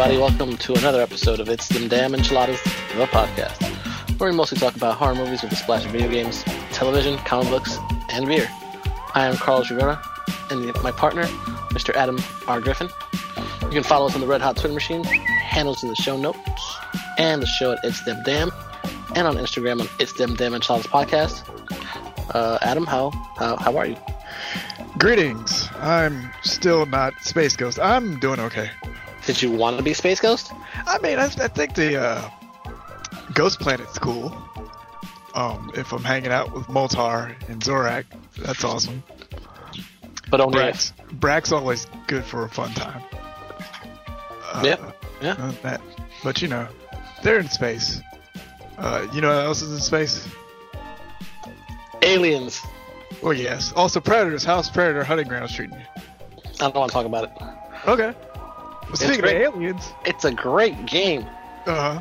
everybody, welcome to another episode of It's Them Damn Enchiladas, the podcast, where we mostly talk about horror movies with a splash of video games, television, comic books, and beer. I am Carlos Rivera, and my partner, Mr. Adam R. Griffin. You can follow us on the Red Hot Twitter machine, handles in the show notes, and the show at It's Them Damn, and on Instagram on It's Them Damn Enchiladas podcast. Uh, Adam, how, how how are you? Greetings. I'm still not Space Ghost. I'm doing okay. Did you want to be Space Ghost? I mean, I, I think the uh, Ghost Planet's cool. Um, if I'm hanging out with Moltar and Zorak, that's awesome. But only Brax, Brak's always good for a fun time. Uh, Yep, yeah. uh, that- but you know, they're in space. Uh, you know what else is in space? aliens. Well, yes. Also, predators. How's predator hunting grounds treating you? I don't want to talk about it. Okay. Speaking of great. aliens, It's a great game. uh, huh.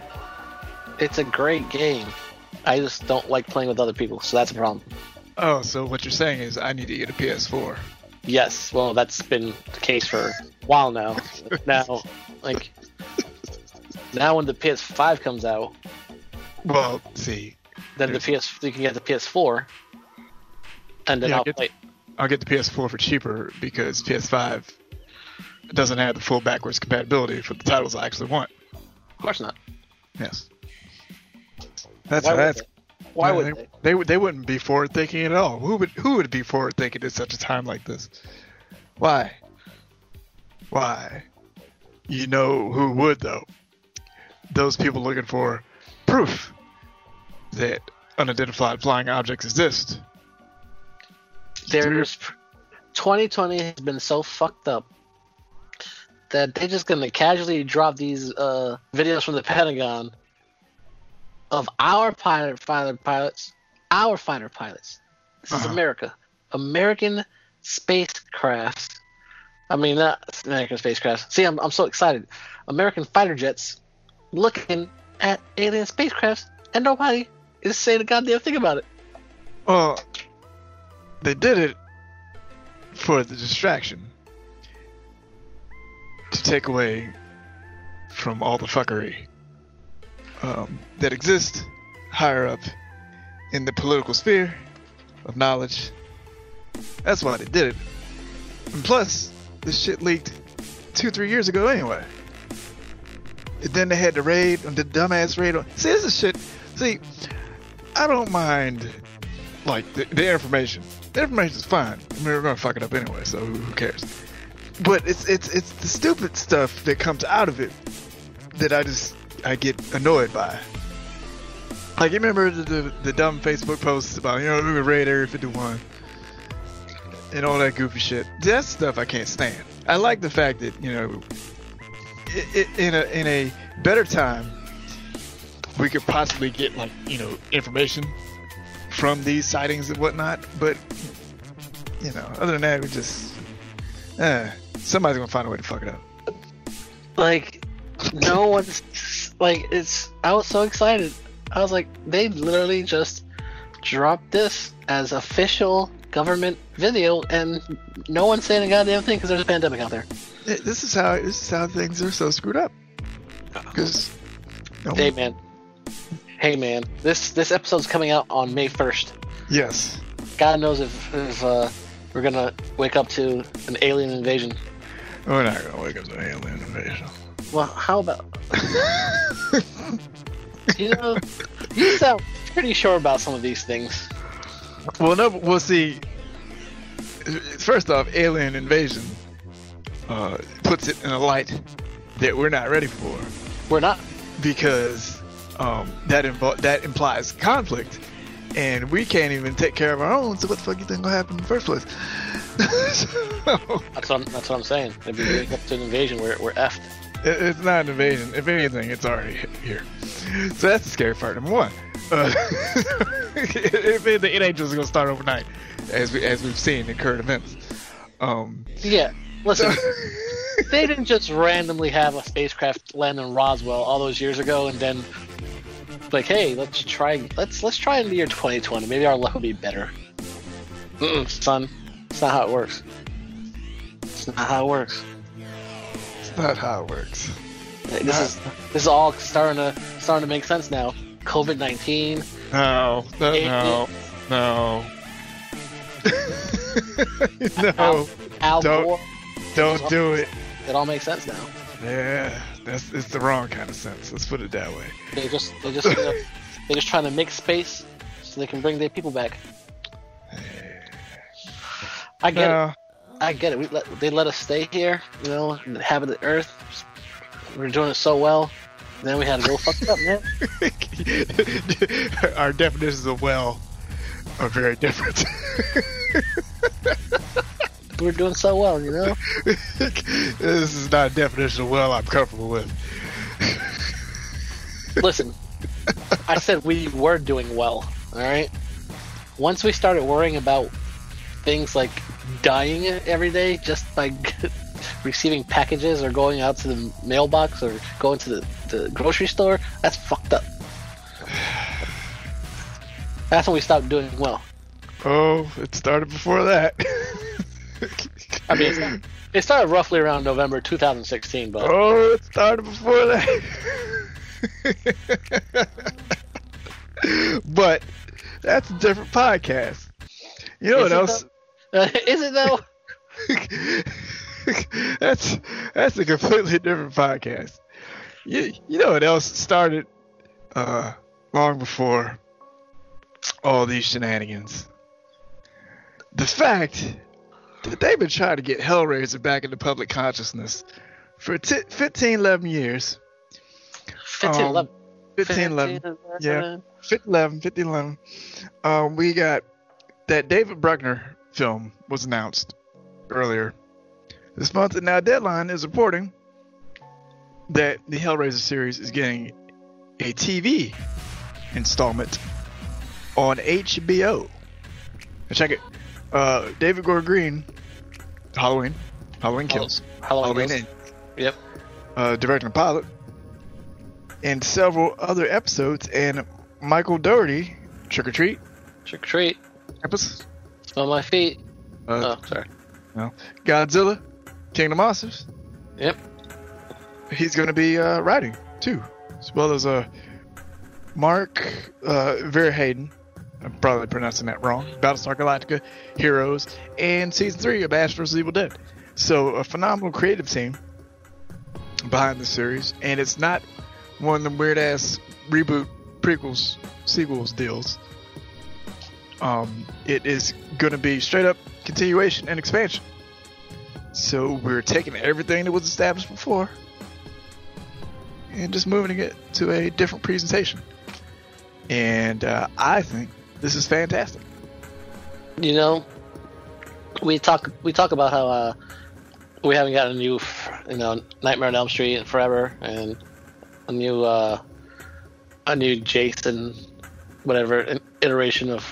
It's a great game. I just don't like playing with other people, so that's a problem. oh, so what you're saying is I need to get a PS4. Yes, well, that's been the case for a while now. now, like, now when the PS5 comes out, Well, see, then the PS you can get the PS4, and then Yeah, I'll get- play. I'll get the PS4 for cheaper because PS5 doesn't have the full backwards compatibility for the titles I actually want. Of course not. Yes. That's Why that's they? Why would they, they? they would they wouldn't be forward thinking at all. Who would who would be forward thinking at such a time like this? Why? Why? You know who would though? Those people looking for proof that unidentified flying objects exist. There's 2020 has been so fucked up that they're just gonna casually drop these uh, videos from the Pentagon of our pilot fighter pilots, our fighter pilots. This is Uh-huh. America, American spacecrafts. I mean, not American spacecrafts. See, I'm I'm so excited. American fighter jets looking at alien spacecrafts, and nobody is saying a goddamn thing about it. Well, they did it for the distraction take away from all the fuckery um, that exists higher up in the political sphere of knowledge. That's why they did it. And plus, this shit leaked two, three years ago anyway. And then they had the raid, on the dumbass raid. On, see, this is shit. See, I don't mind like the, the information. The fine. I mean, we're gonna fuck it up anyway, so who cares? But it's it's it's the stupid stuff that comes out of it that I just I get annoyed by. Like you remember the, the, the dumb Facebook posts about you know we're raid Area 51 and all that goofy shit. That stuff I can't stand. I like the fact that you know in a in a better time we could possibly get like you know information from these sightings and whatnot. But you know, other than that, we just eh, somebody's gonna find a way to fuck it up. like no one's like it's i was so excited. I was like they literally just dropped this as official government video and no one's saying a goddamn thing because there's a pandemic out there. Eh, This is how this is how things are so screwed up. Because no hey man. Hey man. This this episode's coming out on may 1st yes, god knows if, if uh, we're gonna wake up to an alien invasion we're not gonna wake up to an alien invasion. well how about you know you sound pretty sure about some of these things Well, no, we'll see. first off, Alien Invasion uh, puts it in a light that we're not ready for We're not. because um, that invo- that implies conflict, and we can't even take care of our own. So what the fuck you think will happen in the first place? So, That's what I'm, that's what I'm saying. If we get up to an invasion, we're, we're effed. it- it's not an invasion. If anything, it's already here. So that's the scary part. Number one. Uh, if anything, it ain't just gonna start overnight, as we as we've seen in current events. Um, Yeah. Listen, they didn't just randomly have a spacecraft land in Roswell all those years ago and then like, hey, let's try let's let's try in the year 2020. Maybe our luck will be better. Mm-mm, son, it's not how it works. It's not how it works. it's not how it works. This is this is all starting to starting to make sense now. COVID 19. No, no, It- no, no. no, Al Don't- Gore. don't do it. It all makes sense now. Yeah, that's it's the wrong kind of sense. Let's put it that way. They just they just uh, you know, they're just trying to make space so they can bring their people back. I get it. I get it. We let, they let us stay here, you know, inhabit the earth. We're doing it so well. Then we had to go fucked up, man. our definitions of well are very different. We were doing so well, you know. this is not a definition of well I'm comfortable with. Listen, I said we were doing well. All right. Once we started worrying about things like dying every day just by receiving packages or going out to the mailbox or going to the, the grocery store, that's fucked up. That's when we stopped doing well. Oh, it started before that. I mean, it's not- it started roughly around November 2016, but Oh, it started before that. but that's a different podcast. You know Is what else? uh, is it though? that's that's a completely different podcast. You you know what else started uh long before all these shenanigans? The fact that they've been trying to get Hellraiser back into public consciousness for t- 15, 11 years. 15, Um, 11. 15, 11. Yeah. 50, 11, 50, 11. Um, we got that David Bruckner film was announced earlier this month, and now Deadline is reporting that the Hellraiser series is getting a TV installment on HBO. Now check it. Uh, David Gordon Green, Halloween, Halloween Kills, Halloween. Halloween. Yep. uh, directing a pilot, and several other episodes, and Michael Dougherty, Trick or Treat, Trick or treat. Krampus, On my feet. uh, oh, sorry. No. Godzilla, Kingdom of Monsters. Yep. He's going to be uh, writing too, as well as uh, Mark uh, Verheiden. I'm probably pronouncing that wrong. Battlestar Galactica, Heroes, and season three of Ash vs. Evil Dead. So a phenomenal creative team behind the series, and it's not one of them weird ass reboot, prequels, sequels deals. Um, it is going to be straight up continuation and expansion. So we're taking everything that was established before and just moving it to a different presentation. And uh, I think this is fantastic. You know, we talk we talk about how uh, we haven't gotten a new, you know, Nightmare on Elm Street in forever, and a new uh, a new Jason, whatever iteration of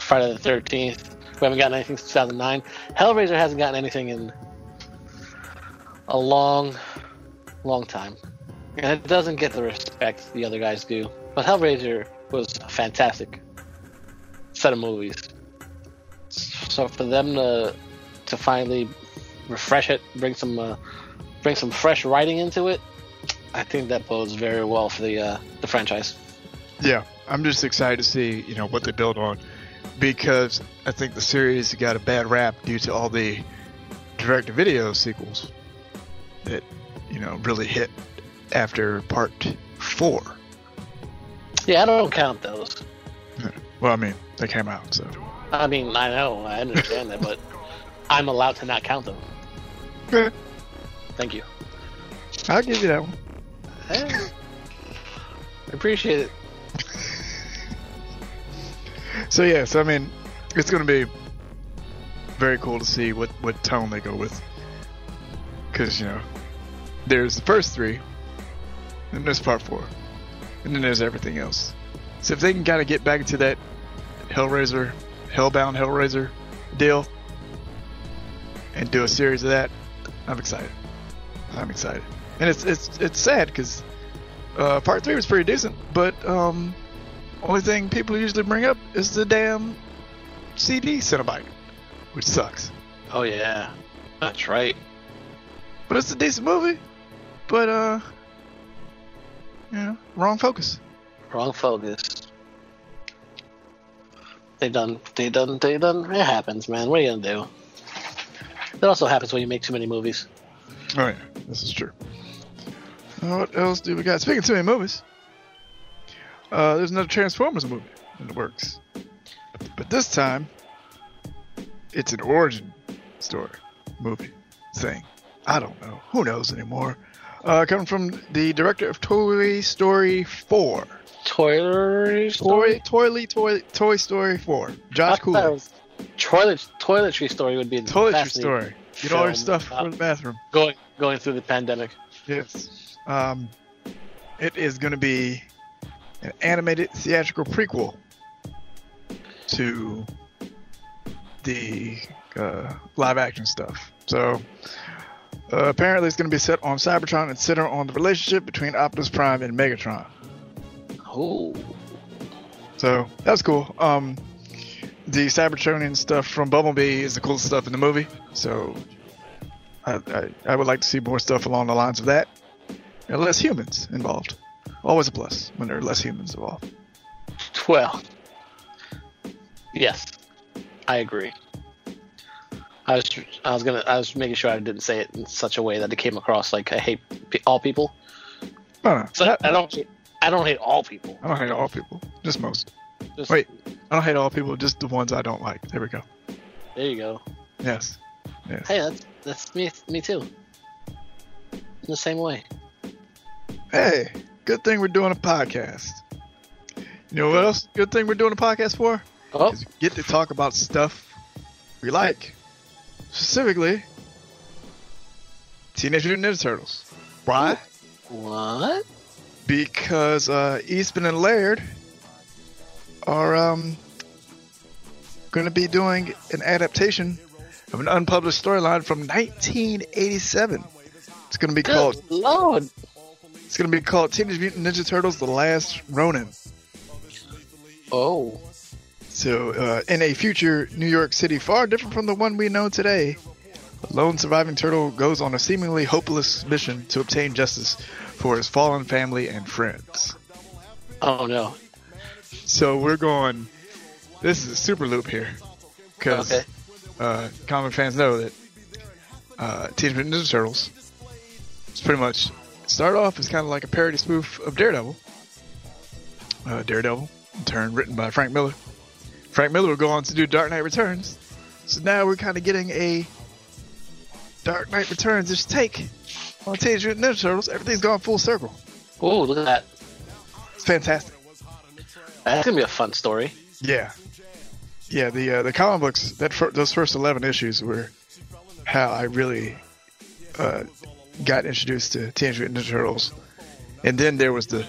Friday the Thirteenth. We haven't gotten anything since 2009. Hellraiser hasn't gotten anything in a long, long time, and it doesn't get the respect the other guys do. But Hellraiser was fantastic set of movies. So for them to to finally refresh it, bring some uh, bring some fresh writing into it, I think that bodes very well for the uh, the franchise. Yeah, I'm just excited to see you know what they build on because I think the series got a bad rap due to all the direct-to-video sequels that you know really hit after part four. Yeah, I don't count those. Well, I mean they came out, so I mean, I know, I understand that, but I'm allowed to not count them. Thank you. I'll give you that one. Eh. I appreciate it. So yeah, so I mean, it's gonna be very cool to see what what tone they go with, because you know, there's the first three, and there's part four, and then there's everything else. So if they can kind of get back to that Hellraiser, Hellbound Hellraiser deal, and do a series of that, I'm excited. I'm excited, and it's it's it's sad because uh, part three was pretty decent, but um, only thing people usually bring up is the damn CD Cenobite, which sucks. Oh yeah, that's right. But it's a decent movie. But uh, you know, wrong focus. Wrong focus. They done. They done. They done. It happens, man. What are you gonna do? It also happens when you make too many movies. Oh yeah, this is true. Uh, what else do we got? Speaking of too many movies, uh, there's another Transformers movie in the works, but this time it's an origin story movie thing. I don't know. Who knows anymore? Uh, coming from the director of Toy Story 4. Toiletry Toy, Toy, Toy, Toy Story 4. Josh Cooley. Toilet toiletry story would be the Toiletry story. Get all your stuff for the bathroom. Going going through the pandemic. Yes. Um, it is going to be an animated theatrical prequel to the uh, live action stuff. So uh, apparently, it's going to be set on Cybertron and center on the relationship between Optimus Prime and Megatron. Oh, So that's cool. Um, the Cybertronian stuff from Bumblebee is the coolest stuff in the movie. So I, I, I would like to see more stuff along the lines of that. And less humans involved. Always a plus when there are less humans involved. well, yes, I agree. I was I was gonna I was making sure I didn't say it in such a way that it came across like I hate all people. No, no, So not- I don't I don't hate all people. I don't hate all people, just most. Just, Wait. I don't hate all people, just the ones I don't like. There we go. there you go. Yes. Yes. Hey, that's that's me me too. In the same way. Hey, good thing we're doing a podcast. You know what else? Good thing we're doing a podcast for? Oh, we get to talk about stuff we like. Specifically, Teenage Mutant Ninja Turtles. Why? what? Because uh, Eastman and Laird are um, going to be doing an adaptation of an unpublished storyline from 1987. It's going to be called Good Lord. It's going to be called Teenage Mutant Ninja Turtles: The Last Ronin. Oh, So, uh, in a future New York City far different from the one we know today, a lone surviving turtle goes on a seemingly hopeless mission to obtain justice for his fallen family and friends. oh no. So we're going. This is a super loop here, because Okay. uh, comic fans know that uh, Teenage Mutant Ninja Turtles is pretty much start off as kind of like a parody spoof of Daredevil. Uh, Daredevil, in turn, written by Frank Miller. Frank Miller would go on to do Dark Knight Returns. So now we're kind of getting a Dark Knight Returns ish take on Teenage Mutant Ninja Turtles. Everything's gone full circle. Oh, look at that. It's fantastic. That's gonna be a fun story. Yeah, yeah. The uh, the comic books that fir- those first eleven issues were how I really uh, got introduced to Teenage Mutant Ninja Turtles, and then there was the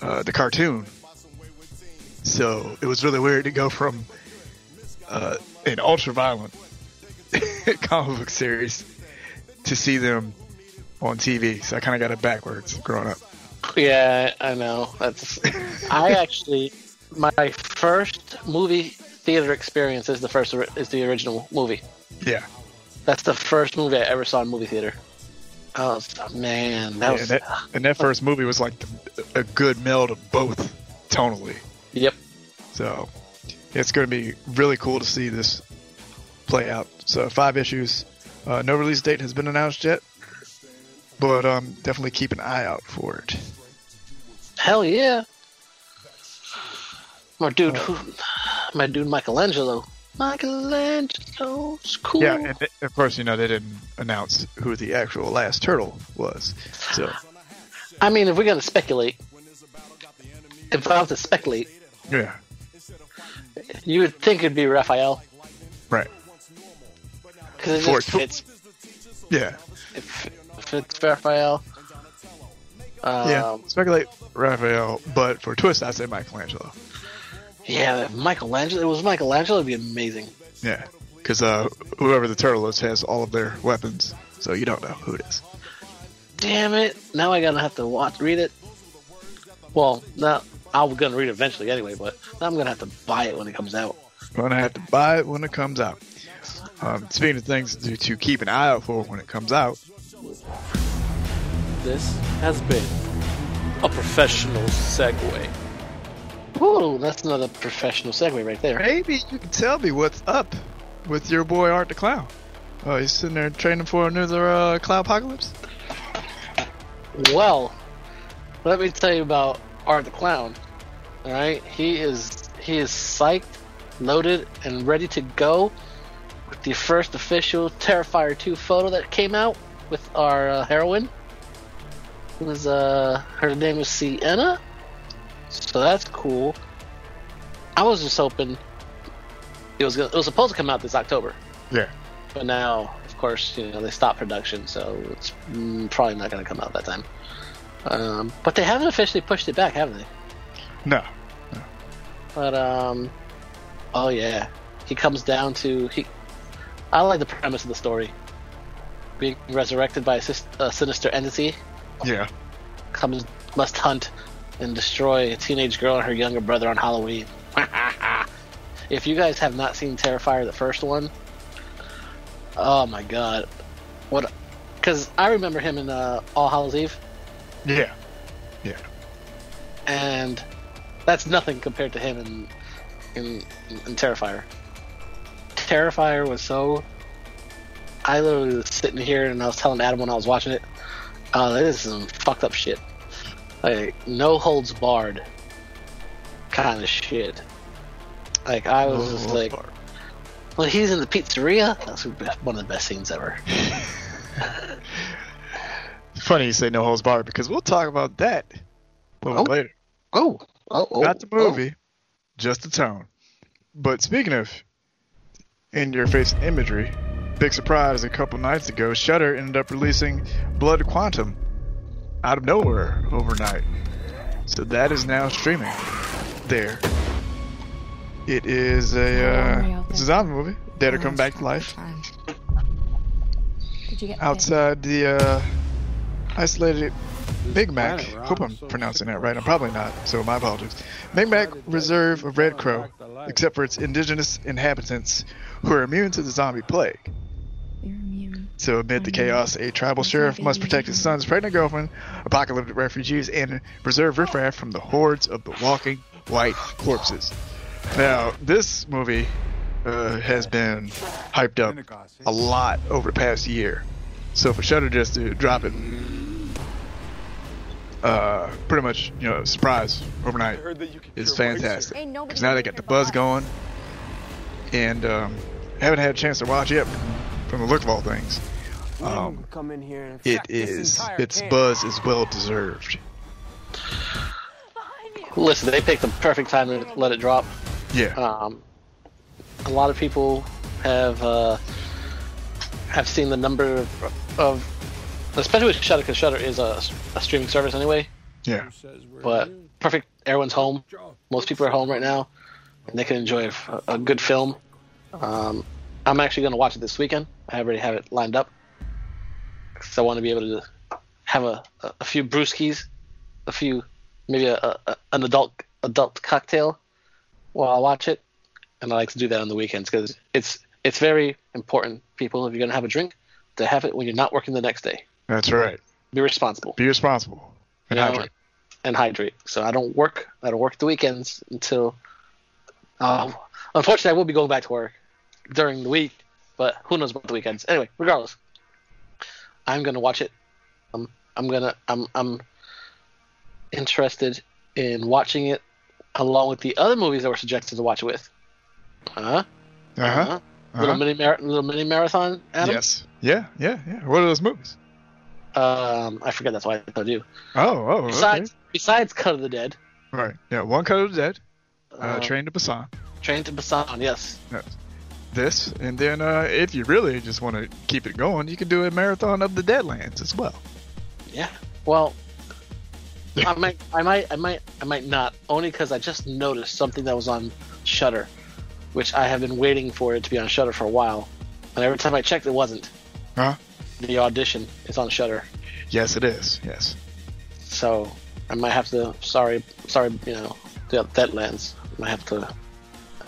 uh, the cartoon. So it was really weird to go from uh, an ultra violent comic book series to see them on TV. So I kind of got it backwards growing up. Yeah, I know. That's. I actually, my first movie theater experience is the first is the original movie. Yeah, That's the first movie I ever saw in movie theater. Oh man, that Yeah, was. and, that, and that first movie was like a good meld of both tonally. Yep. So it's going to be really cool to see this play out. So five issues. Uh, no release date has been announced yet, but um, definitely keep an eye out for it. Hell yeah. My dude, who, my dude Michelangelo Michelangelo's cool. Yeah, and th- of course, you know they didn't announce who the actual last turtle was. So I mean, if we're gonna speculate, if I have to speculate, yeah, you would think it'd be Raphael right. because it just fits. Yeah, It fits Raphael. Um, yeah. Speculate Raphael, but for twist, I say Michelangelo. Yeah, Michelangelo. It was Michelangelo. It'd be amazing. Yeah, because uh, whoever the turtle is has all of their weapons, so you don't know who it is. Damn it! Now I gotta have to watch, read it. Well, now I'm gonna read it eventually anyway, but now I'm gonna have to buy it when it comes out. Gonna have to buy it when it comes out. Um, speaking of things to, to keep an eye out for when it comes out, This has been a professional segue. Ooh, that's not a professional segue right there. maybe you can tell me what's up with your boy Art the Clown. Oh, he's sitting there training for another uh, cloud apocalypse. Well, let me tell you about Art the Clown. All right, he is he is psyched, loaded, and ready to go with the first official Terrifier 2 photo that came out with our uh, heroine. It was uh her name was Sienna, so that's cool. I was just hoping it was it was supposed to come out this October, Yeah. but now, of course, you know they stopped production, so it's mm, probably not going to come out that time. Um, but they haven't officially pushed it back, have they? No. But um, oh yeah, he comes down to he. I like the premise of the story. Being resurrected by a, a sinister entity, Yeah. comes must hunt and destroy a teenage girl and her younger brother on Halloween. if you guys have not seen Terrifier, the first one, oh my god, what? Because I remember him in uh, All Hallows Eve, Yeah. Yeah. and that's nothing compared to him in in, in Terrifier. Terrifier was so. I literally was sitting here and I was telling Adam when I was watching it, uh, "Oh, this is some fucked up shit. Like no holds barred, kind of shit." Like I was just Oh, like, "Well, he's in the pizzeria. That's one of the best scenes ever." Funny you say no holds barred because we'll talk about that a little Oh. later. Oh, oh, oh Not the oh. movie, just the tone. But speaking of in your face imagery, big surprise a couple nights ago, Shudder ended up releasing Blood Quantum out of nowhere overnight. So that is now streaming there. It is a uh, it's a zombie movie. Dead or come back to life. Did you get Outside the uh, isolated Mi'gmaq. Hope I'm pronouncing that right. I'm probably not, so my apologies. Mi'gmaq Reserve of Red Crow, except for its indigenous inhabitants who are immune to the zombie plague. You're immune. So amid the chaos, a tribal sheriff must protect his son's pregnant girlfriend, apocalyptic refugees, and preserve riffraff from the hordes of the walking white corpses. Now, this movie uh, has been hyped up a lot over the past year. So for Shudder just to drop it, uh, pretty much, you know, surprise overnight is fantastic. Because now they got the buzz going, and um, haven't had a chance to watch it from the look of all things. Um, come in here and it infect this is entire its camp. buzz is well deserved. Listen, they picked the perfect time to let it drop. Yeah, Um, a lot of people have uh, have seen the number of, of especially with Shudder, because Shudder is a, a streaming service anyway. yeah, But perfect, everyone's home. Most people are home right now, and they can enjoy a, a good film. Um, I'm actually going to watch it this weekend. I already have it lined up, because I want to be able to have a, a, a few brewskis, a few maybe a, a, an adult adult cocktail while I watch it, and I like to do that on the weekends because it's it's very important, people, if you're going to have a drink, to have it when you're not working the next day. that's right. Be responsible Be responsible and you know, hydrate. and hydrate. So I don't work. I don't work the weekends until. Uh, unfortunately, I will be going back to work during the week, but who knows about the weekends? Anyway, regardless, I'm gonna watch it. I'm I'm gonna I'm I'm interested in watching it along with the other movies that were suggested to watch it with. Huh? Uh huh. Uh-huh. Little mini mar- little mini marathon. Adam? Yes. Yeah. Yeah. Yeah. What are those movies? Um, I forget. That's why I told you. Oh. Oh. Besides, besides Cut of the Dead. Right. Yeah. One Cut of the Dead. Uh, uh, Train to Busan. Train to Busan. Yes. Yes. This, and then uh, if you really just want to keep it going, you can do a marathon of the Deadlands as well. Yeah. Well, I might, I might, I might, I might not. Only because I just noticed something that was on Shudder, which I have been waiting for it to be on Shudder for a while, and every time I checked, it wasn't. Huh? The audition is on Shudder, Yes, it is. Yes. so I might have to. Sorry, sorry, you know, the Deadlands. I might have to.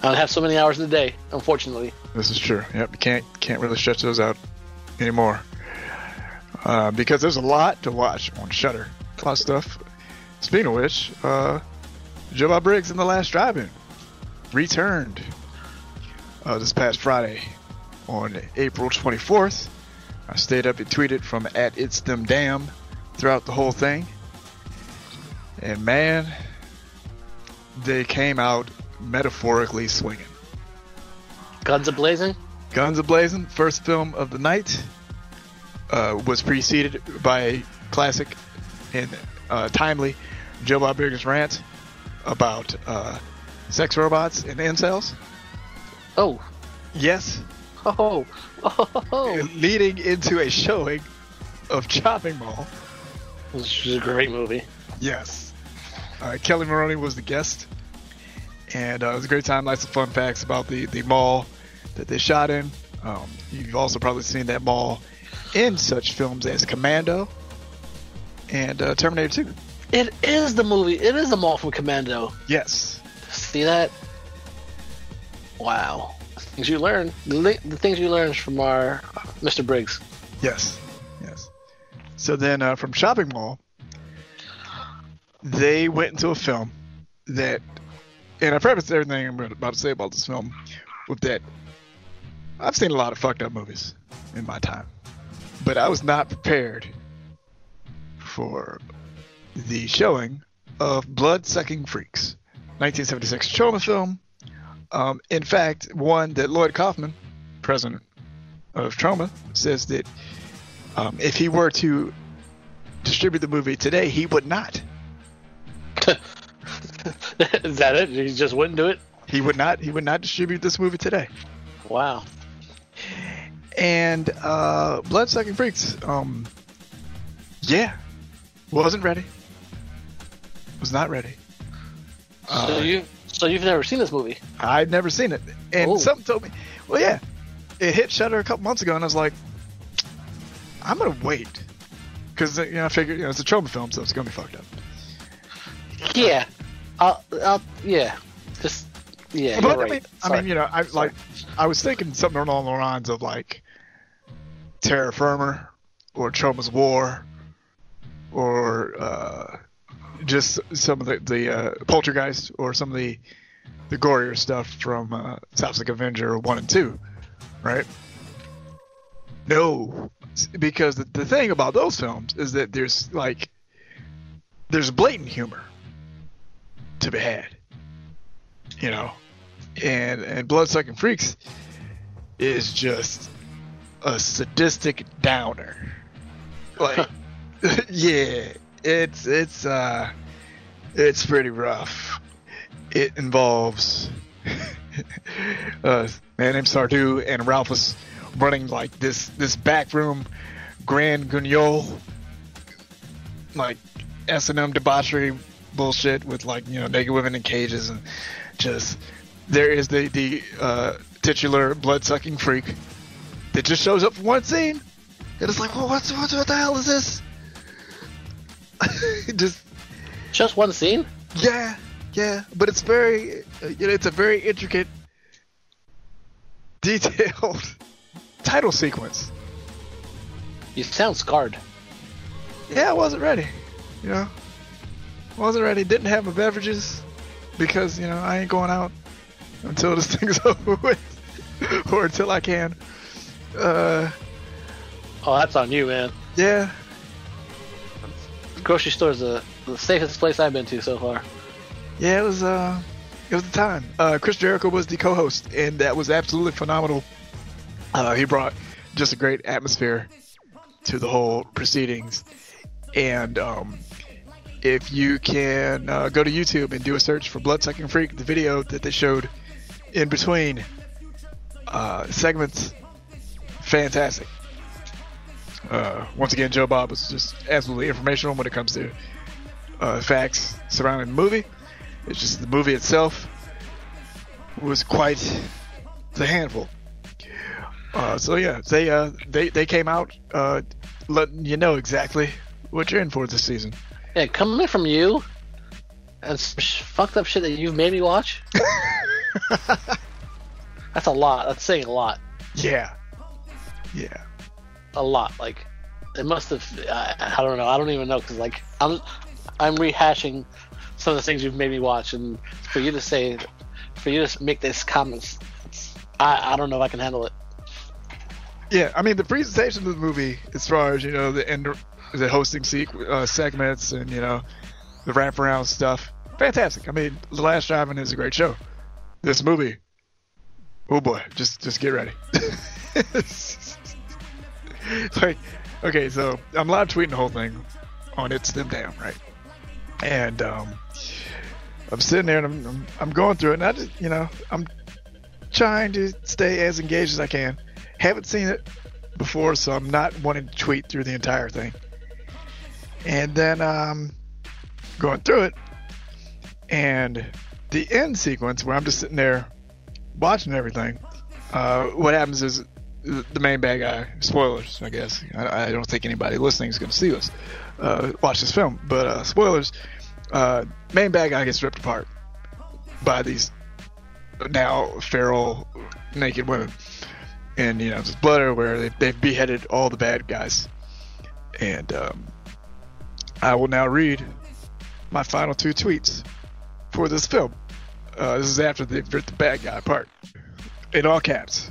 I don't have so many hours in the day, unfortunately. This is true. Yep, you can't can't really stretch those out anymore uh, because there's a lot to watch on Shudder. A lot of stuff. Speaking of which, uh, Joe Briggs in the Last Drive-In returned uh, this past Friday on April 24th. I stayed up and tweeted from at It's Them Damn throughout the whole thing, and man, they came out metaphorically swinging. Guns a blazing. Guns a Blazing, first film of the night, uh, was preceded by a classic and uh, timely Joe Bob Briggs rant about uh, sex robots and incels. Oh, Yes, oh, oh, leading into a showing of Chopping Mall. This is a great movie. Yes. Uh, Kelly Maroney was the guest, and uh, it was a great time. Lots of fun facts about the, the mall that they shot in. Um, you've also probably seen that mall in such films as Commando and uh, Terminator 2. It is the movie. It is the mall from Commando. Yes. See that? Wow. Things you learn. The, the things you learn from our Mr. Briggs. Yes. Yes. So then uh, from Chopping Mall, they went into a film that, and I prefaced everything I'm about to say about this film with that I've seen a lot of fucked up movies in my time, but I was not prepared for the showing of Blood Sucking Freaks, 1976 Troma film. Um, in fact, one that Lloyd Kaufman, president of Troma, says that um, if he were to distribute the movie today, he would not. is that it? He just wouldn't do it? He would not. He would not distribute this movie today. Wow. And uh, Bloodsucking Freaks, um, yeah, wasn't ready. Was not ready. so Uh, you so you've never seen this movie? I'd never seen it, and Oh. something told me, well, yeah, it hit Shudder a couple months ago, and I was like, I'm gonna wait, because you know I figured you know it's a Troma film, so it's gonna be fucked up. Yeah. I'll, I'll yeah. Just yeah. But I mean, I mean, you know, I like, I was thinking something along the lines of like Terror Firmer or Troma's War or uh, just some of the the uh, Poultrygeist or some of the the gorier stuff from uh, Toxic Avenger one and two, right? No, because the, the thing about those films is that there's like there's blatant humor to be had, you know, and and Bloodsucking Freaks is just a sadistic downer. Like, yeah, it's it's uh, it's pretty rough. It involves uh, man named Sardu and Ralphus running like this this back room Grand Guignol like S and M debauchery bullshit with like you know naked women in cages and just there is the the uh, titular blood sucking freak that just shows up for one scene and it's like well what's what, what the hell is this just just one scene. yeah yeah but it's very you know it's a very intricate detailed title sequence You sound scarred. yeah, I wasn't ready. You know, wasn't ready. Didn't have my beverages because you know I ain't going out until this thing's over with, or until I can. Uh, Oh, that's on you, man. yeah, Grocery store's the, the safest place I've been to so far. yeah. It was uh, it it was the time. Uh, Chris Jericho was the co-host, and that was absolutely phenomenal. Uh, he brought just a great atmosphere to the whole proceedings. And um, if you can uh, go to YouTube and do a search for Bloodsucking Freak, the video that they showed in between uh, segments, fantastic. Uh, once again, Joe Bob was just absolutely informational when it comes to uh, facts surrounding the movie. It's just the movie itself was quite the handful. Uh, so yeah, they uh, they they came out letting you know exactly what you're in for this season. Yeah, coming from you and some sh- fucked up shit that you've made me watch. That's a lot. That's saying a lot. Yeah, yeah. A lot. Like it must have. I, I don't know. I don't even know because like I'm I'm rehashing some of the things you've made me watch, and for you to say, for you to make this comments, I I don't know if I can handle it. Yeah, I mean the presentation of the movie, as far as you know, the end, the hosting uh, segments and you know the wraparound stuff, fantastic. I mean, The Last Drive-In is a great show. This movie, oh boy, just just get ready. like, okay, so I'm live tweeting the whole thing on It's Them Damn, right? And um, I'm sitting there and I'm, I'm I'm going through it, and I just you know I'm trying to stay as engaged as I can. Haven't seen it before, so I'm not wanting to tweet through the entire thing. And then um, going through it, and the end sequence where I'm just sitting there watching everything. Uh, what happens is the main bad guy. Spoilers, I guess. I, I don't think anybody listening is going to see this. Uh, watch this film, but uh, spoilers. Uh, main bad guy gets ripped apart by these now feral naked women and you know there's blood everywhere. They've, they've beheaded all the bad guys, and um, I will now read my final two tweets for this film. Uh, this is after they've the bad guy apart, in all caps.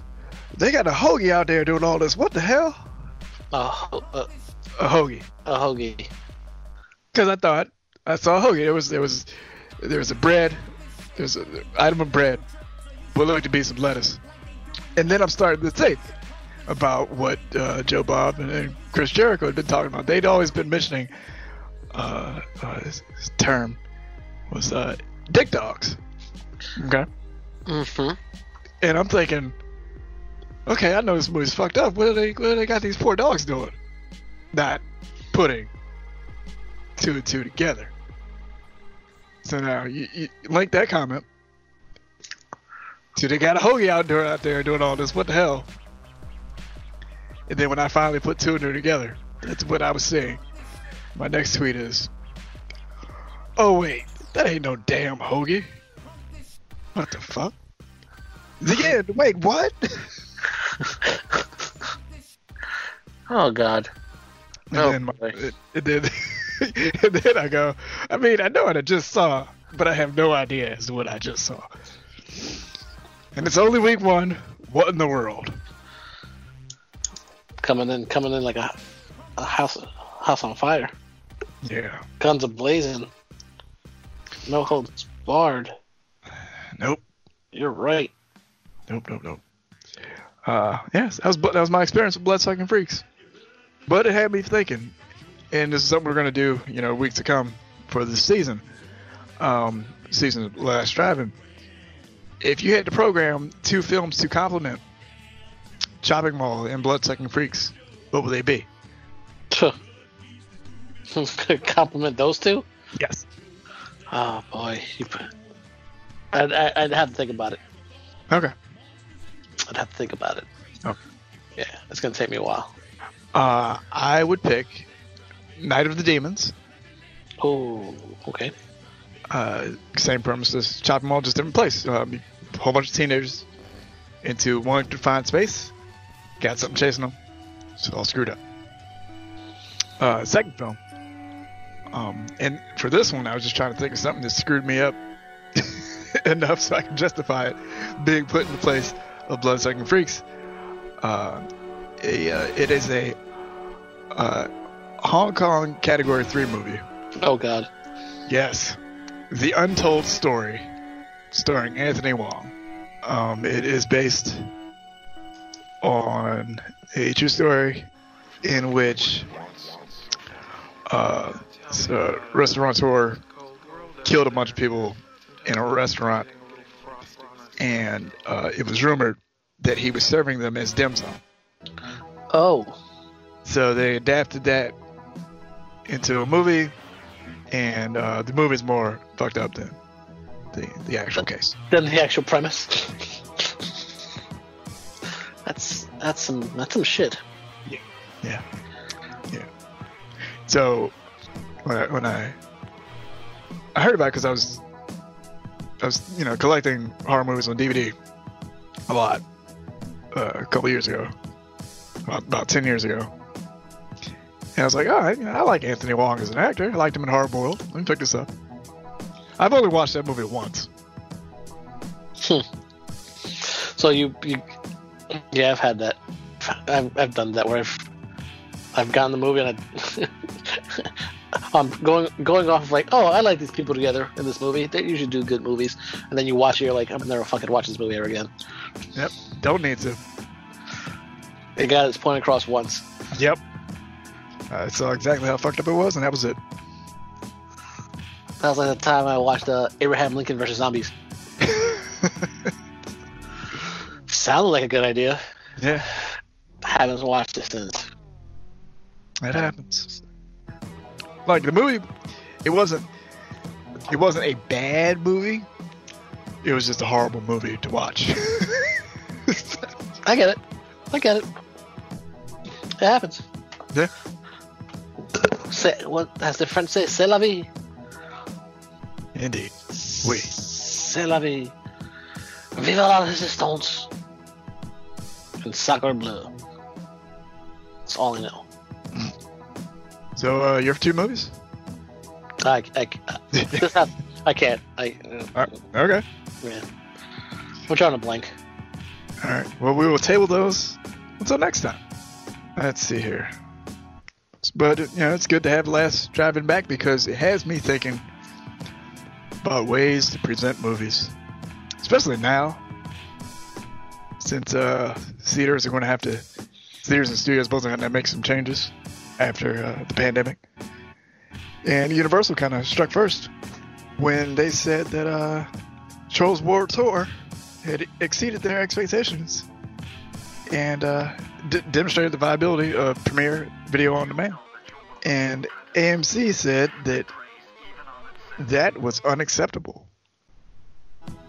They got a hoagie out there doing all this. What the hell? Uh, uh, A hoagie. a hoagie. Because I thought I saw a hoagie. There was there was there was a bread. There's an item of bread. What looked to be some lettuce. And then I'm starting to think about what uh, Joe Bob and, and Chris Jericho had been talking about. They'd always been mentioning uh, uh, his, his term was uh, dick dogs. Okay. Mm-hmm. And I'm thinking, okay, I know this movie's fucked up. What do they what do they got these poor dogs doing? Not putting two and two together. So now you, you link that comment. So they got a hoagie out there out there doing all this. What the hell? And then when I finally put two and two together, that's what I was saying. My next tweet is, "Oh wait, that ain't no damn hoagie. What the fuck? The end. Wait, what?" Oh God. And Oh, then my, it did. and then I go, I mean, I know what I just saw, but I have no idea as to what I just saw. And it's only week one. What in the world? Coming in, coming in like a, a house, house on fire. Yeah. Guns a blazing. No holds barred. Nope. You're right. Nope. Nope. Nope. Uh, yes, that was that was my experience with Bloodsucking Freaks. But it had me thinking, and this is something we're gonna do, you know, weeks to come for this season, um, season of Last Drive-In. If you had to program two films to complement Chopping Mall and Bloodsucking Freaks, what would they be? Compliment those two. Yes. Oh boy, I'd, I- I'd have to think about it. Okay. I'd have to think about it. Okay. Yeah, it's gonna take me a while. Uh, I would pick Night of the Demons. Oh, okay. Uh, same premise as Chopping Mall, just different place. Um, whole bunch of teenagers into one confined space. Got something chasing them. It's all screwed up. Uh, second film. Um, and for this one, I was just trying to think of something that screwed me up enough so I can justify it being put in the place of Bloodsucking Freaks. Uh, a, uh, it is a uh, Hong Kong Category 3 movie. Oh God. Yes. The Untold Story starring Anthony Wong. Um, it is based on a true story in which uh, a restaurateur killed a bunch of people in a restaurant, and uh, it was rumored that he was serving them as dim sum. Oh, So they adapted that into a movie, and uh, the movie's more fucked up than the the actual case. Than the actual premise. that's that's some that's some shit. Yeah. Yeah, yeah. So when I, when I I heard about it because I was I was you know collecting horror movies on DVD a lot uh, a couple years ago, about, about ten years ago. And I was like, oh, I, I like Anthony Wong as an actor. I liked him in Hard Boiled. Let me pick this up. I've only watched that movie once. So you you yeah, I've had that. I've I've done that where I've I've gotten the movie and I. I'm going going off of like, oh, I like these people together in this movie. They usually do good movies, and then you watch it, you're like, I'm never fucking watch this movie ever again. Yep, don't need to. It got its point across once. Yep. I saw exactly how fucked up it was, and that was it. That was like the time I watched uh, Abraham Lincoln versus Zombies. Sounded like a good idea. yeah, I Haven't watched it since. that happens. Like the movie, it wasn't. It wasn't a bad movie. It was just a horrible movie to watch. I get it. I get it. It happens. yeah. Say, what as the French say, c'est la vie. Indeed. Oui. C'est la vie. Vive la résistance. And sacre bleu. That's all I know. So, uh, have two movies? I, I, have, I can't. I, uh, Uh, okay. yeah. I'm trying to blank. All right. Well, we will table those until next time. Let's see here. But you know, it's good to have Last Drive-In back because it has me thinking about ways to present movies, especially now, since uh, theaters are going to have to, theaters and studios both are going to make some changes after uh, the pandemic. And Universal kind of struck first when they said that uh, Trolls World Tour had exceeded their expectations and uh, d- demonstrated the viability of Premiere Video on Demand. And AMC said that that was unacceptable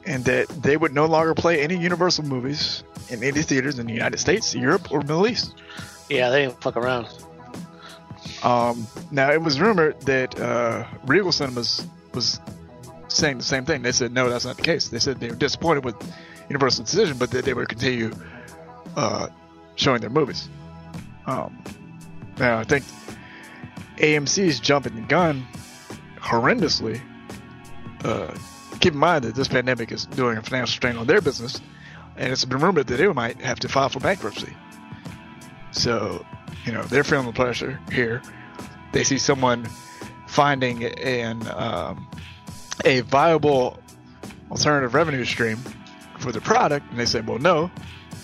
and that they would no longer play any Universal movies in any theaters in the United States, Europe, or Middle East. Yeah, they didn't fuck around. Um, now it was rumored that uh, Regal Cinemas was saying the same thing. They said no, that's not the case. They said they were disappointed with Universal's decision, but that they would continue uh, showing their movies. Um, now I think AMC is jumping the gun horrendously. Uh, keep in mind that this pandemic is doing a financial strain on their business, and it's been rumored that they might have to file for bankruptcy. So, you know, they're feeling the pressure here. They see someone finding an um, a viable alternative revenue stream for the product, and they say, "Well, no,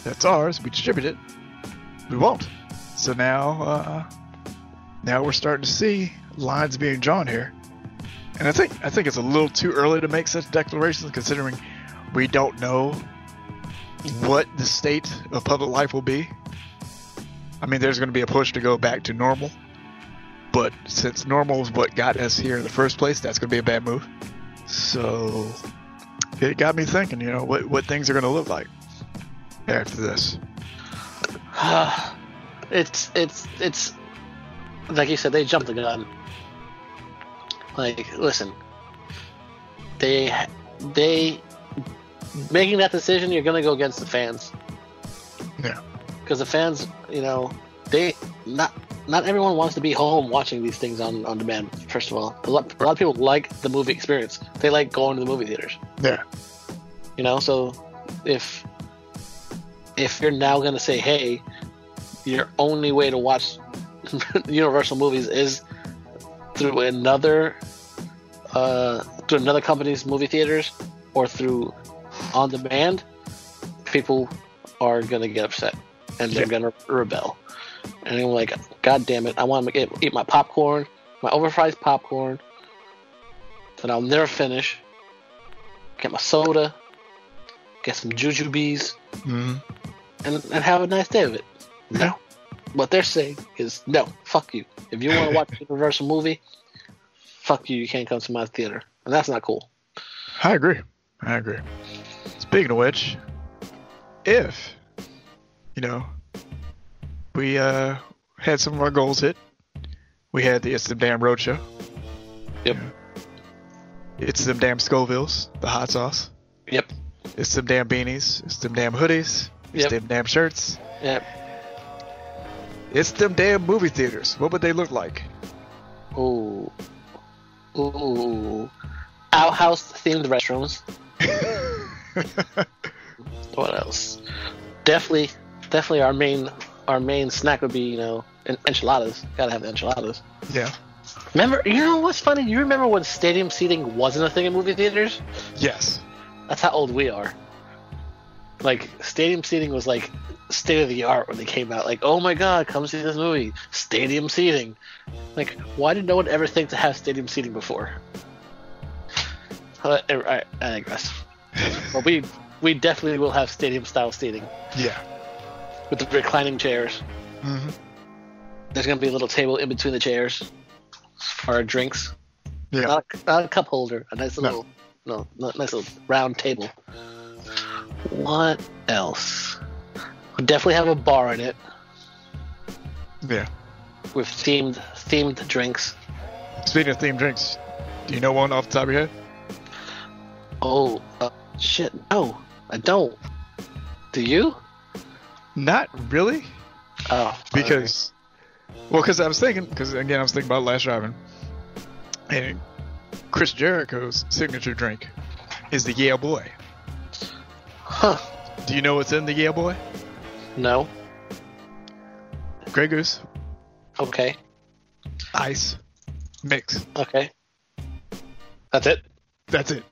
that's ours. We distribute it. We won't." So now, uh, now we're starting to see lines being drawn here, and I think I think it's a little too early to make such declarations, considering we don't know what the state of public life will be. I mean, there's going to be a push to go back to normal, but since normal is what got us here in the first place, that's going to be a bad move. So it got me thinking, you know, what what things are going to look like after this. it's it's it's like you said, they jumped the gun. Like, listen, they they making that decision. You're gonna go against the fans because the fans, you know, they not not everyone wants to be home watching these things on on demand. First of all, a lot, a lot of people like the movie experience. They like going to the movie theaters. yeah, You know, so if if you're now gonna say, hey, your only way to watch Universal movies is through another uh, through another company's movie theaters, or through on demand, people are gonna get upset and they're Yeah. gonna rebel. And I'm like, God damn it! I want to get, eat my popcorn, my overpriced popcorn that I'll never finish. Get my soda, get some jujubes, hmm and, and have a nice day of it. No. What they're saying is no, fuck you. If you want to watch a Universal movie, fuck you. You can't come to my theater, and that's not cool. I agree. I agree. Speaking of which, if you know we uh had some of our goals hit, we had the It's Them Damn Roadshow. Yep. It's them damn Scovilles, the hot sauce. Yep. It's them damn beanies. It's them damn hoodies. It's Yep. them damn shirts. Yep. It's them damn movie theaters. What would they look like? Ooh. Ooh. Outhouse themed restrooms. What else? Definitely, definitely our main our main snack would be you know en- enchiladas. Gotta have the enchiladas. yeah. Remember, you know what's funny? You remember when stadium seating wasn't a thing in movie theaters? Yes. That's how old we are. Like stadium seating was like state of the art when they came out. Like, oh my god, come see this movie. Stadium seating. Like, why did no one ever think to have stadium seating before? Uh, I, I, I digress. But we we definitely will have stadium style seating Yeah. With the reclining chairs. hmm There's gonna be a little table in between the chairs for our drinks. Yeah. Not, a, not a cup holder. A nice little no, no nice little round table. What else? We definitely have a bar in it Yeah. with themed themed drinks. Speaking of themed drinks, do you know one off the top of your head? Oh uh, shit! No, I don't. Do you? Not really, Oh, because well, because I was thinking, because again, I was thinking about Last Drive-In, and Chris Jericho's signature drink is the Yale Boy. huh? Do you know what's in the Yale Boy? No. Grey Goose, Okay. ice, mix. Okay. That's it. That's it.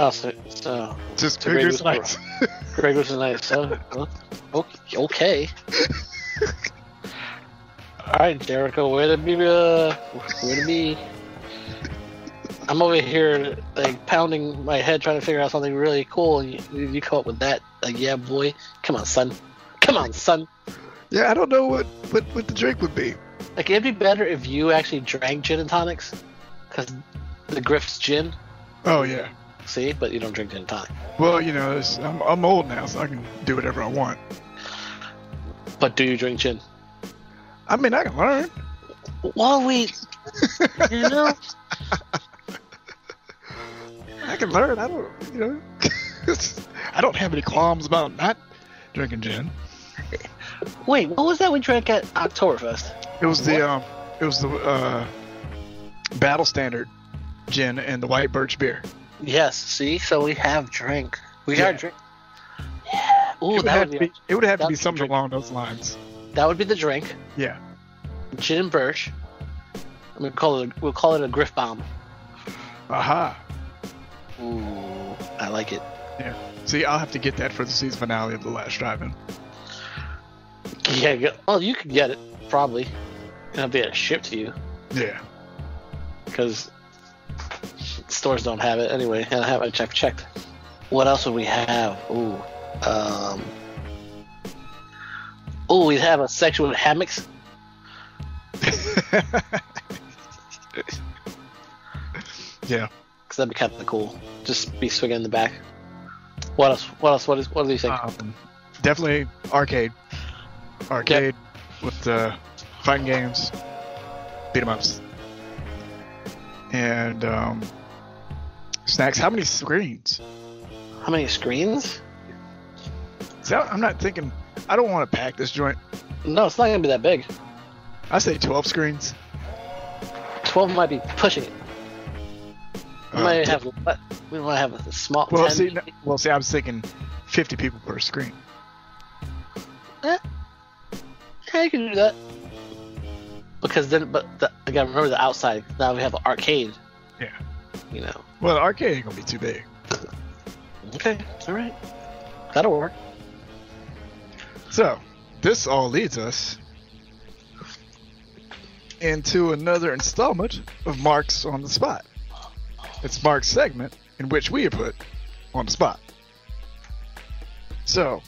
Oh, so, so Just So Grey Grey Goose Goose and ice. Greg was nice. So, well, okay. All right, Jericho, where to be? Uh, where to be? I'm over here like pounding my head trying to figure out something really cool, and you, you come up with that. Like, yeah, boy, come on, son, come on, son. yeah, I don't know what, what what the drink would be. Like, it'd be better if you actually drank gin and tonics, because the Griff's gin. Oh yeah. See, but you don't drink gin and tonic. Well, you know, it's, I'm I'm old now, so I can do whatever I want. But do you drink gin? I mean, I can learn. Well, we, you know. I can learn. I don't, you know, I don't have any qualms about not drinking gin. Wait, what was that we drank at Oktoberfest? It was the um, it was the uh, battle standard gin and the white birch beer. Yes, see? So we have drink. We Yeah. got drink. Yeah. Ooh, it would that have would, to be, be, it would have to be something drink. along those lines. that would be the drink. Yeah. Gin and birch. And we'll call it a, we'll call it a Griff bomb. Aha. Ooh, I like it. Yeah. See, I'll have to get that for the season finale of the last drive-in. Yeah, go, well, you could get it probably. And it'll be ship to you Yeah. because stores don't have it anyway. I have I checked checked. What else would we have? Ooh, um, ooh, we have a section with hammocks. yeah. Cause that'd be kind of cool. Just be swinging in the back. What else? What else? What is? What do you think? Um, definitely arcade. Arcade with uh, fighting games, beat 'em ups, and um, snacks. How many screens? How many screens? I'm not thinking. I don't want to pack this joint. No, it's not gonna be that big. I say 12 screens. Twelve might be pushing it. We Uh, might have. We might have a small. Well, 10. see, no- well, see, I was thinking 50 people per screen. Yeah, you can do that. Because then, but the, again, remember the outside. Now we have an arcade. Yeah. You know. Well, the arcade ain't gonna be too big. Okay, all right. That'll work. So, this all leads us into another installment of Marks on the Spot. It's Mark's segment in which we are put on the spot. So,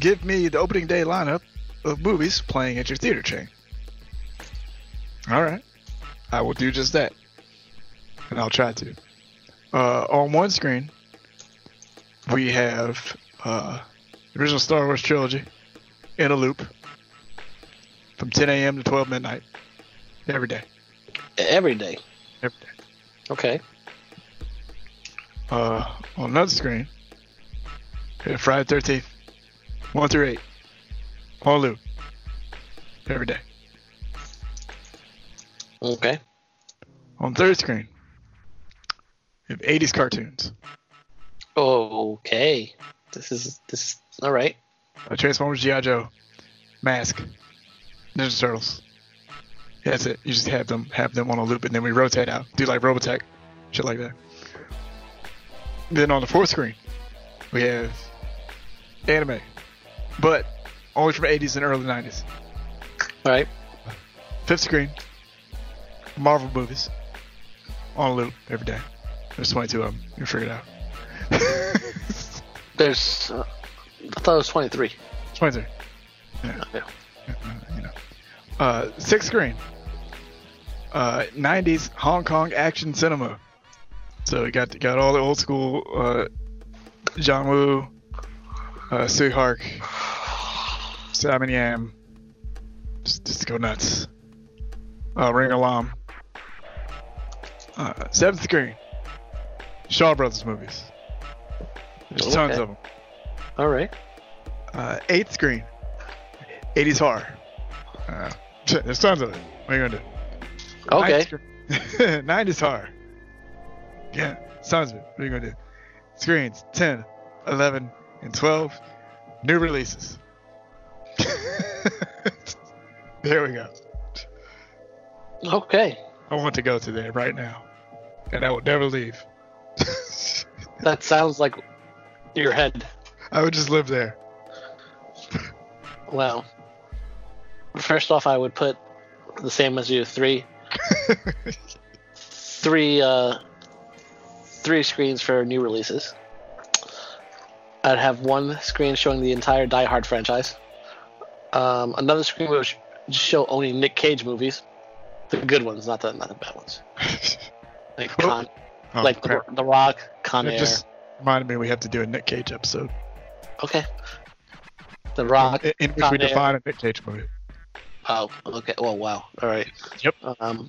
give me the opening day lineup of movies playing at your theater chain. All right. I will do just that. And I'll try to. Uh, on one screen, we have uh, the original Star Wars trilogy in a loop from 10 a.m. to 12 midnight every day. Every day. Every day. Okay. Uh, on another screen, Friday 13th, 1 through 8, on loop every day. Okay. On third screen, have 80s cartoons. Okay. This is this. Is, all right. Uh, Transformers, G.I. Joe, Mask, Ninja Turtles. That's it. You just have them have them on a loop, and then we rotate out. Do like Robotech, shit like that. Then on the fourth screen, we have anime, but only from 80s and early 90s. All right. Fifth screen, Marvel movies on a loop every day. There's 22 of them. You figure it out. There's. Uh, I thought it was 23. 23. Yeah. Yeah. uh, you know. Uh, sixth screen. Uh, 90s Hong Kong action cinema. So we got got all the old school uh, John Woo, uh, Tsui Hark, Simon Yam. Just, just go nuts. Uh, Ringo Lam. Uh, seventh screen. Shaw Brothers movies. There's tons of them. All right. Uh, eighth screen. 80s horror. Uh, there's tons of it. What are you gonna do? Okay. Ninth screen- 90s horror. Yeah, tons of it. What are you gonna do? Screens 10, 11, and 12. New releases. there we go. Okay. I want to go to there right now, and I will never leave. That sounds like your head. I would just live there. Well, first off, I would put the same as you three, three, uh, three screens for new releases. I'd have one screen showing the entire Die Hard franchise. Um, another screen would show only Nick Cage movies, the good ones, not the not the bad ones, like Con, Oh, like the, the Rock, Con It Air. just reminded me we have to do a Nick Cage episode Okay. The Rock. in, in which Con we Air. define a Nick Cage movie. Oh, okay. Well, wow. All right. Yep. Um,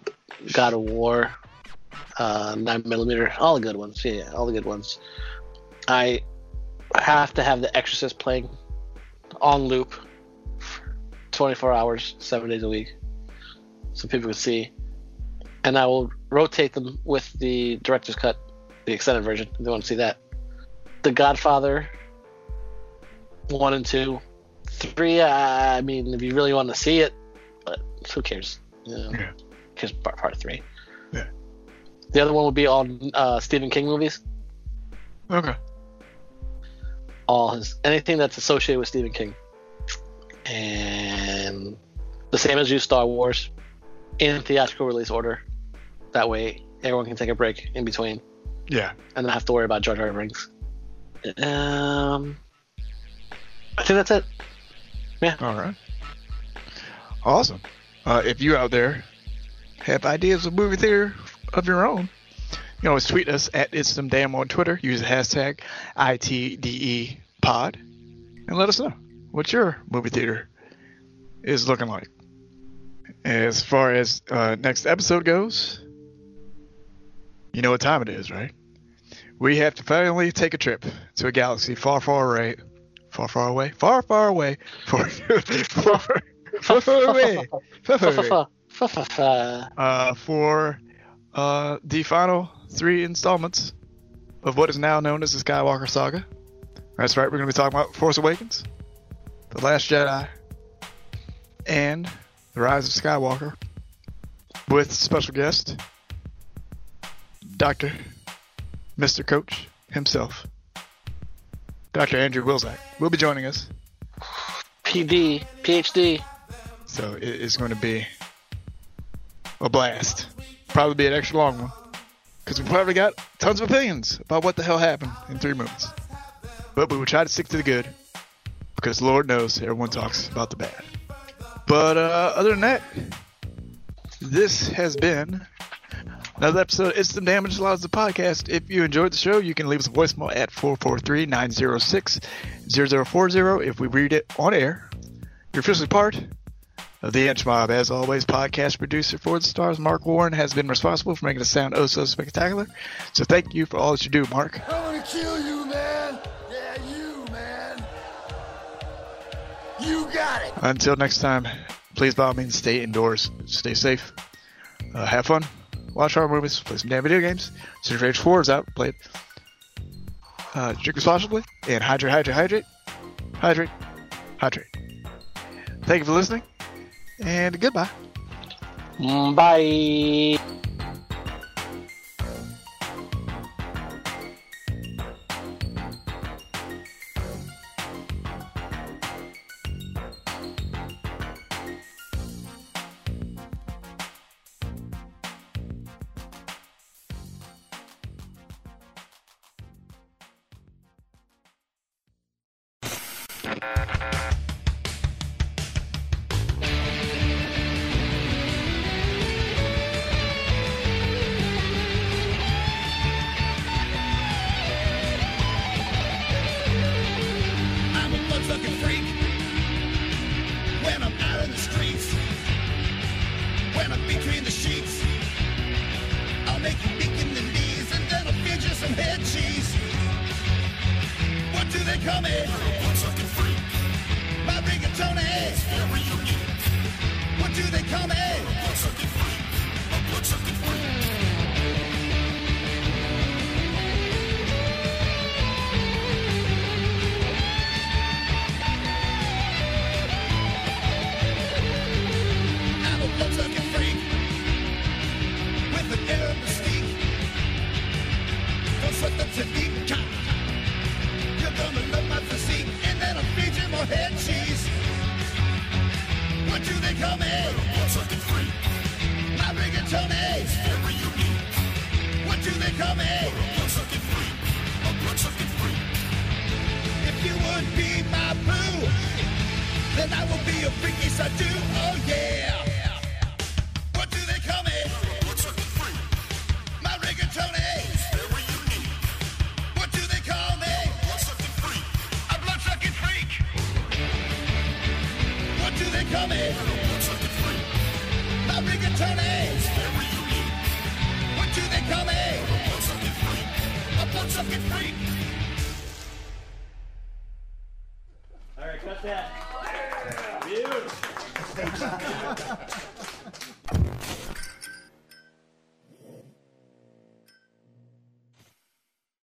Lord of War, uh, nine millimeter, all the good ones. Yeah, all the good ones. I have to have The Exorcist playing on loop, twenty four hours, seven days a week, so people can see. And I will rotate them with the director's cut, the extended version. If they want to see that. The Godfather, one and two, three. I mean, if you really want to see it, but who cares? You know, Yeah. Cares part, part three. Yeah. The other one would be all uh, Stephen King movies. Okay. All his anything that's associated with Stephen King, and the same as you, Star Wars, in theatrical release order. That way, everyone can take a break in between Yeah. and not have to worry about Jar Jar Binks. Um, I think that's it. Yeah. All right. Awesome. Uh, if you out there have ideas of movie theater of your own, you can always tweet us at It's Them Damn on Twitter. Use the hashtag ITDE pod and let us know what your movie theater is looking like. As far as uh, next episode goes, you know what time it is, right? We have to finally take a trip to a galaxy far, far away, far, far away, far, far away, far, far, far, far away, far, far away, uh, for uh, the final three installments of what is now known as the Skywalker Saga. That's right, we're going to be talking about Force Awakens, The Last Jedi, and The Rise of Skywalker, with special guest Doctor Mr. Coach himself, Dr. Andrew Wilczek, will be joining us. PD, PhD. So it is going to be a blast. Probably be an extra long one. Because we probably got tons of opinions about what the hell happened in three movies. But we will try to stick to the good. Because Lord knows everyone talks about the bad. But uh, other than that, this has been another episode of It's the Damage Lots the podcast. If you enjoyed the show, you can leave us a voicemail at 443-906-0040 if we read it on air. You're officially part of the Inch Mob. As always, podcast producer for the stars, Mark Warren, has been responsible for making it sound oh so spectacular. So thank you for all that you do, Mark. I'm gonna kill you, man. Yeah, you, man. You got it. Until next time, please by all means stay indoors, stay safe, uh, have fun, watch horror movies, play some damn video games. Street Rage 4 is out, play it. Uh, drink responsibly, and hydrate, hydrate, hydrate, hydrate, hydrate. Thank you for listening, and goodbye. Mm, Bye. Feed you some head cheese. What do they call me? Blood-sucking freak. My rigatoni. It's very unique. What do they call me? Blood-sucking freak. A blood-sucking freak. Head cheese. What do they call me? Blood-sucking freak. My rigatoni. Very unique. What do they call me? Blood-sucking freak. A. If you would be my boo then I will be a freaky do. Oh yeah.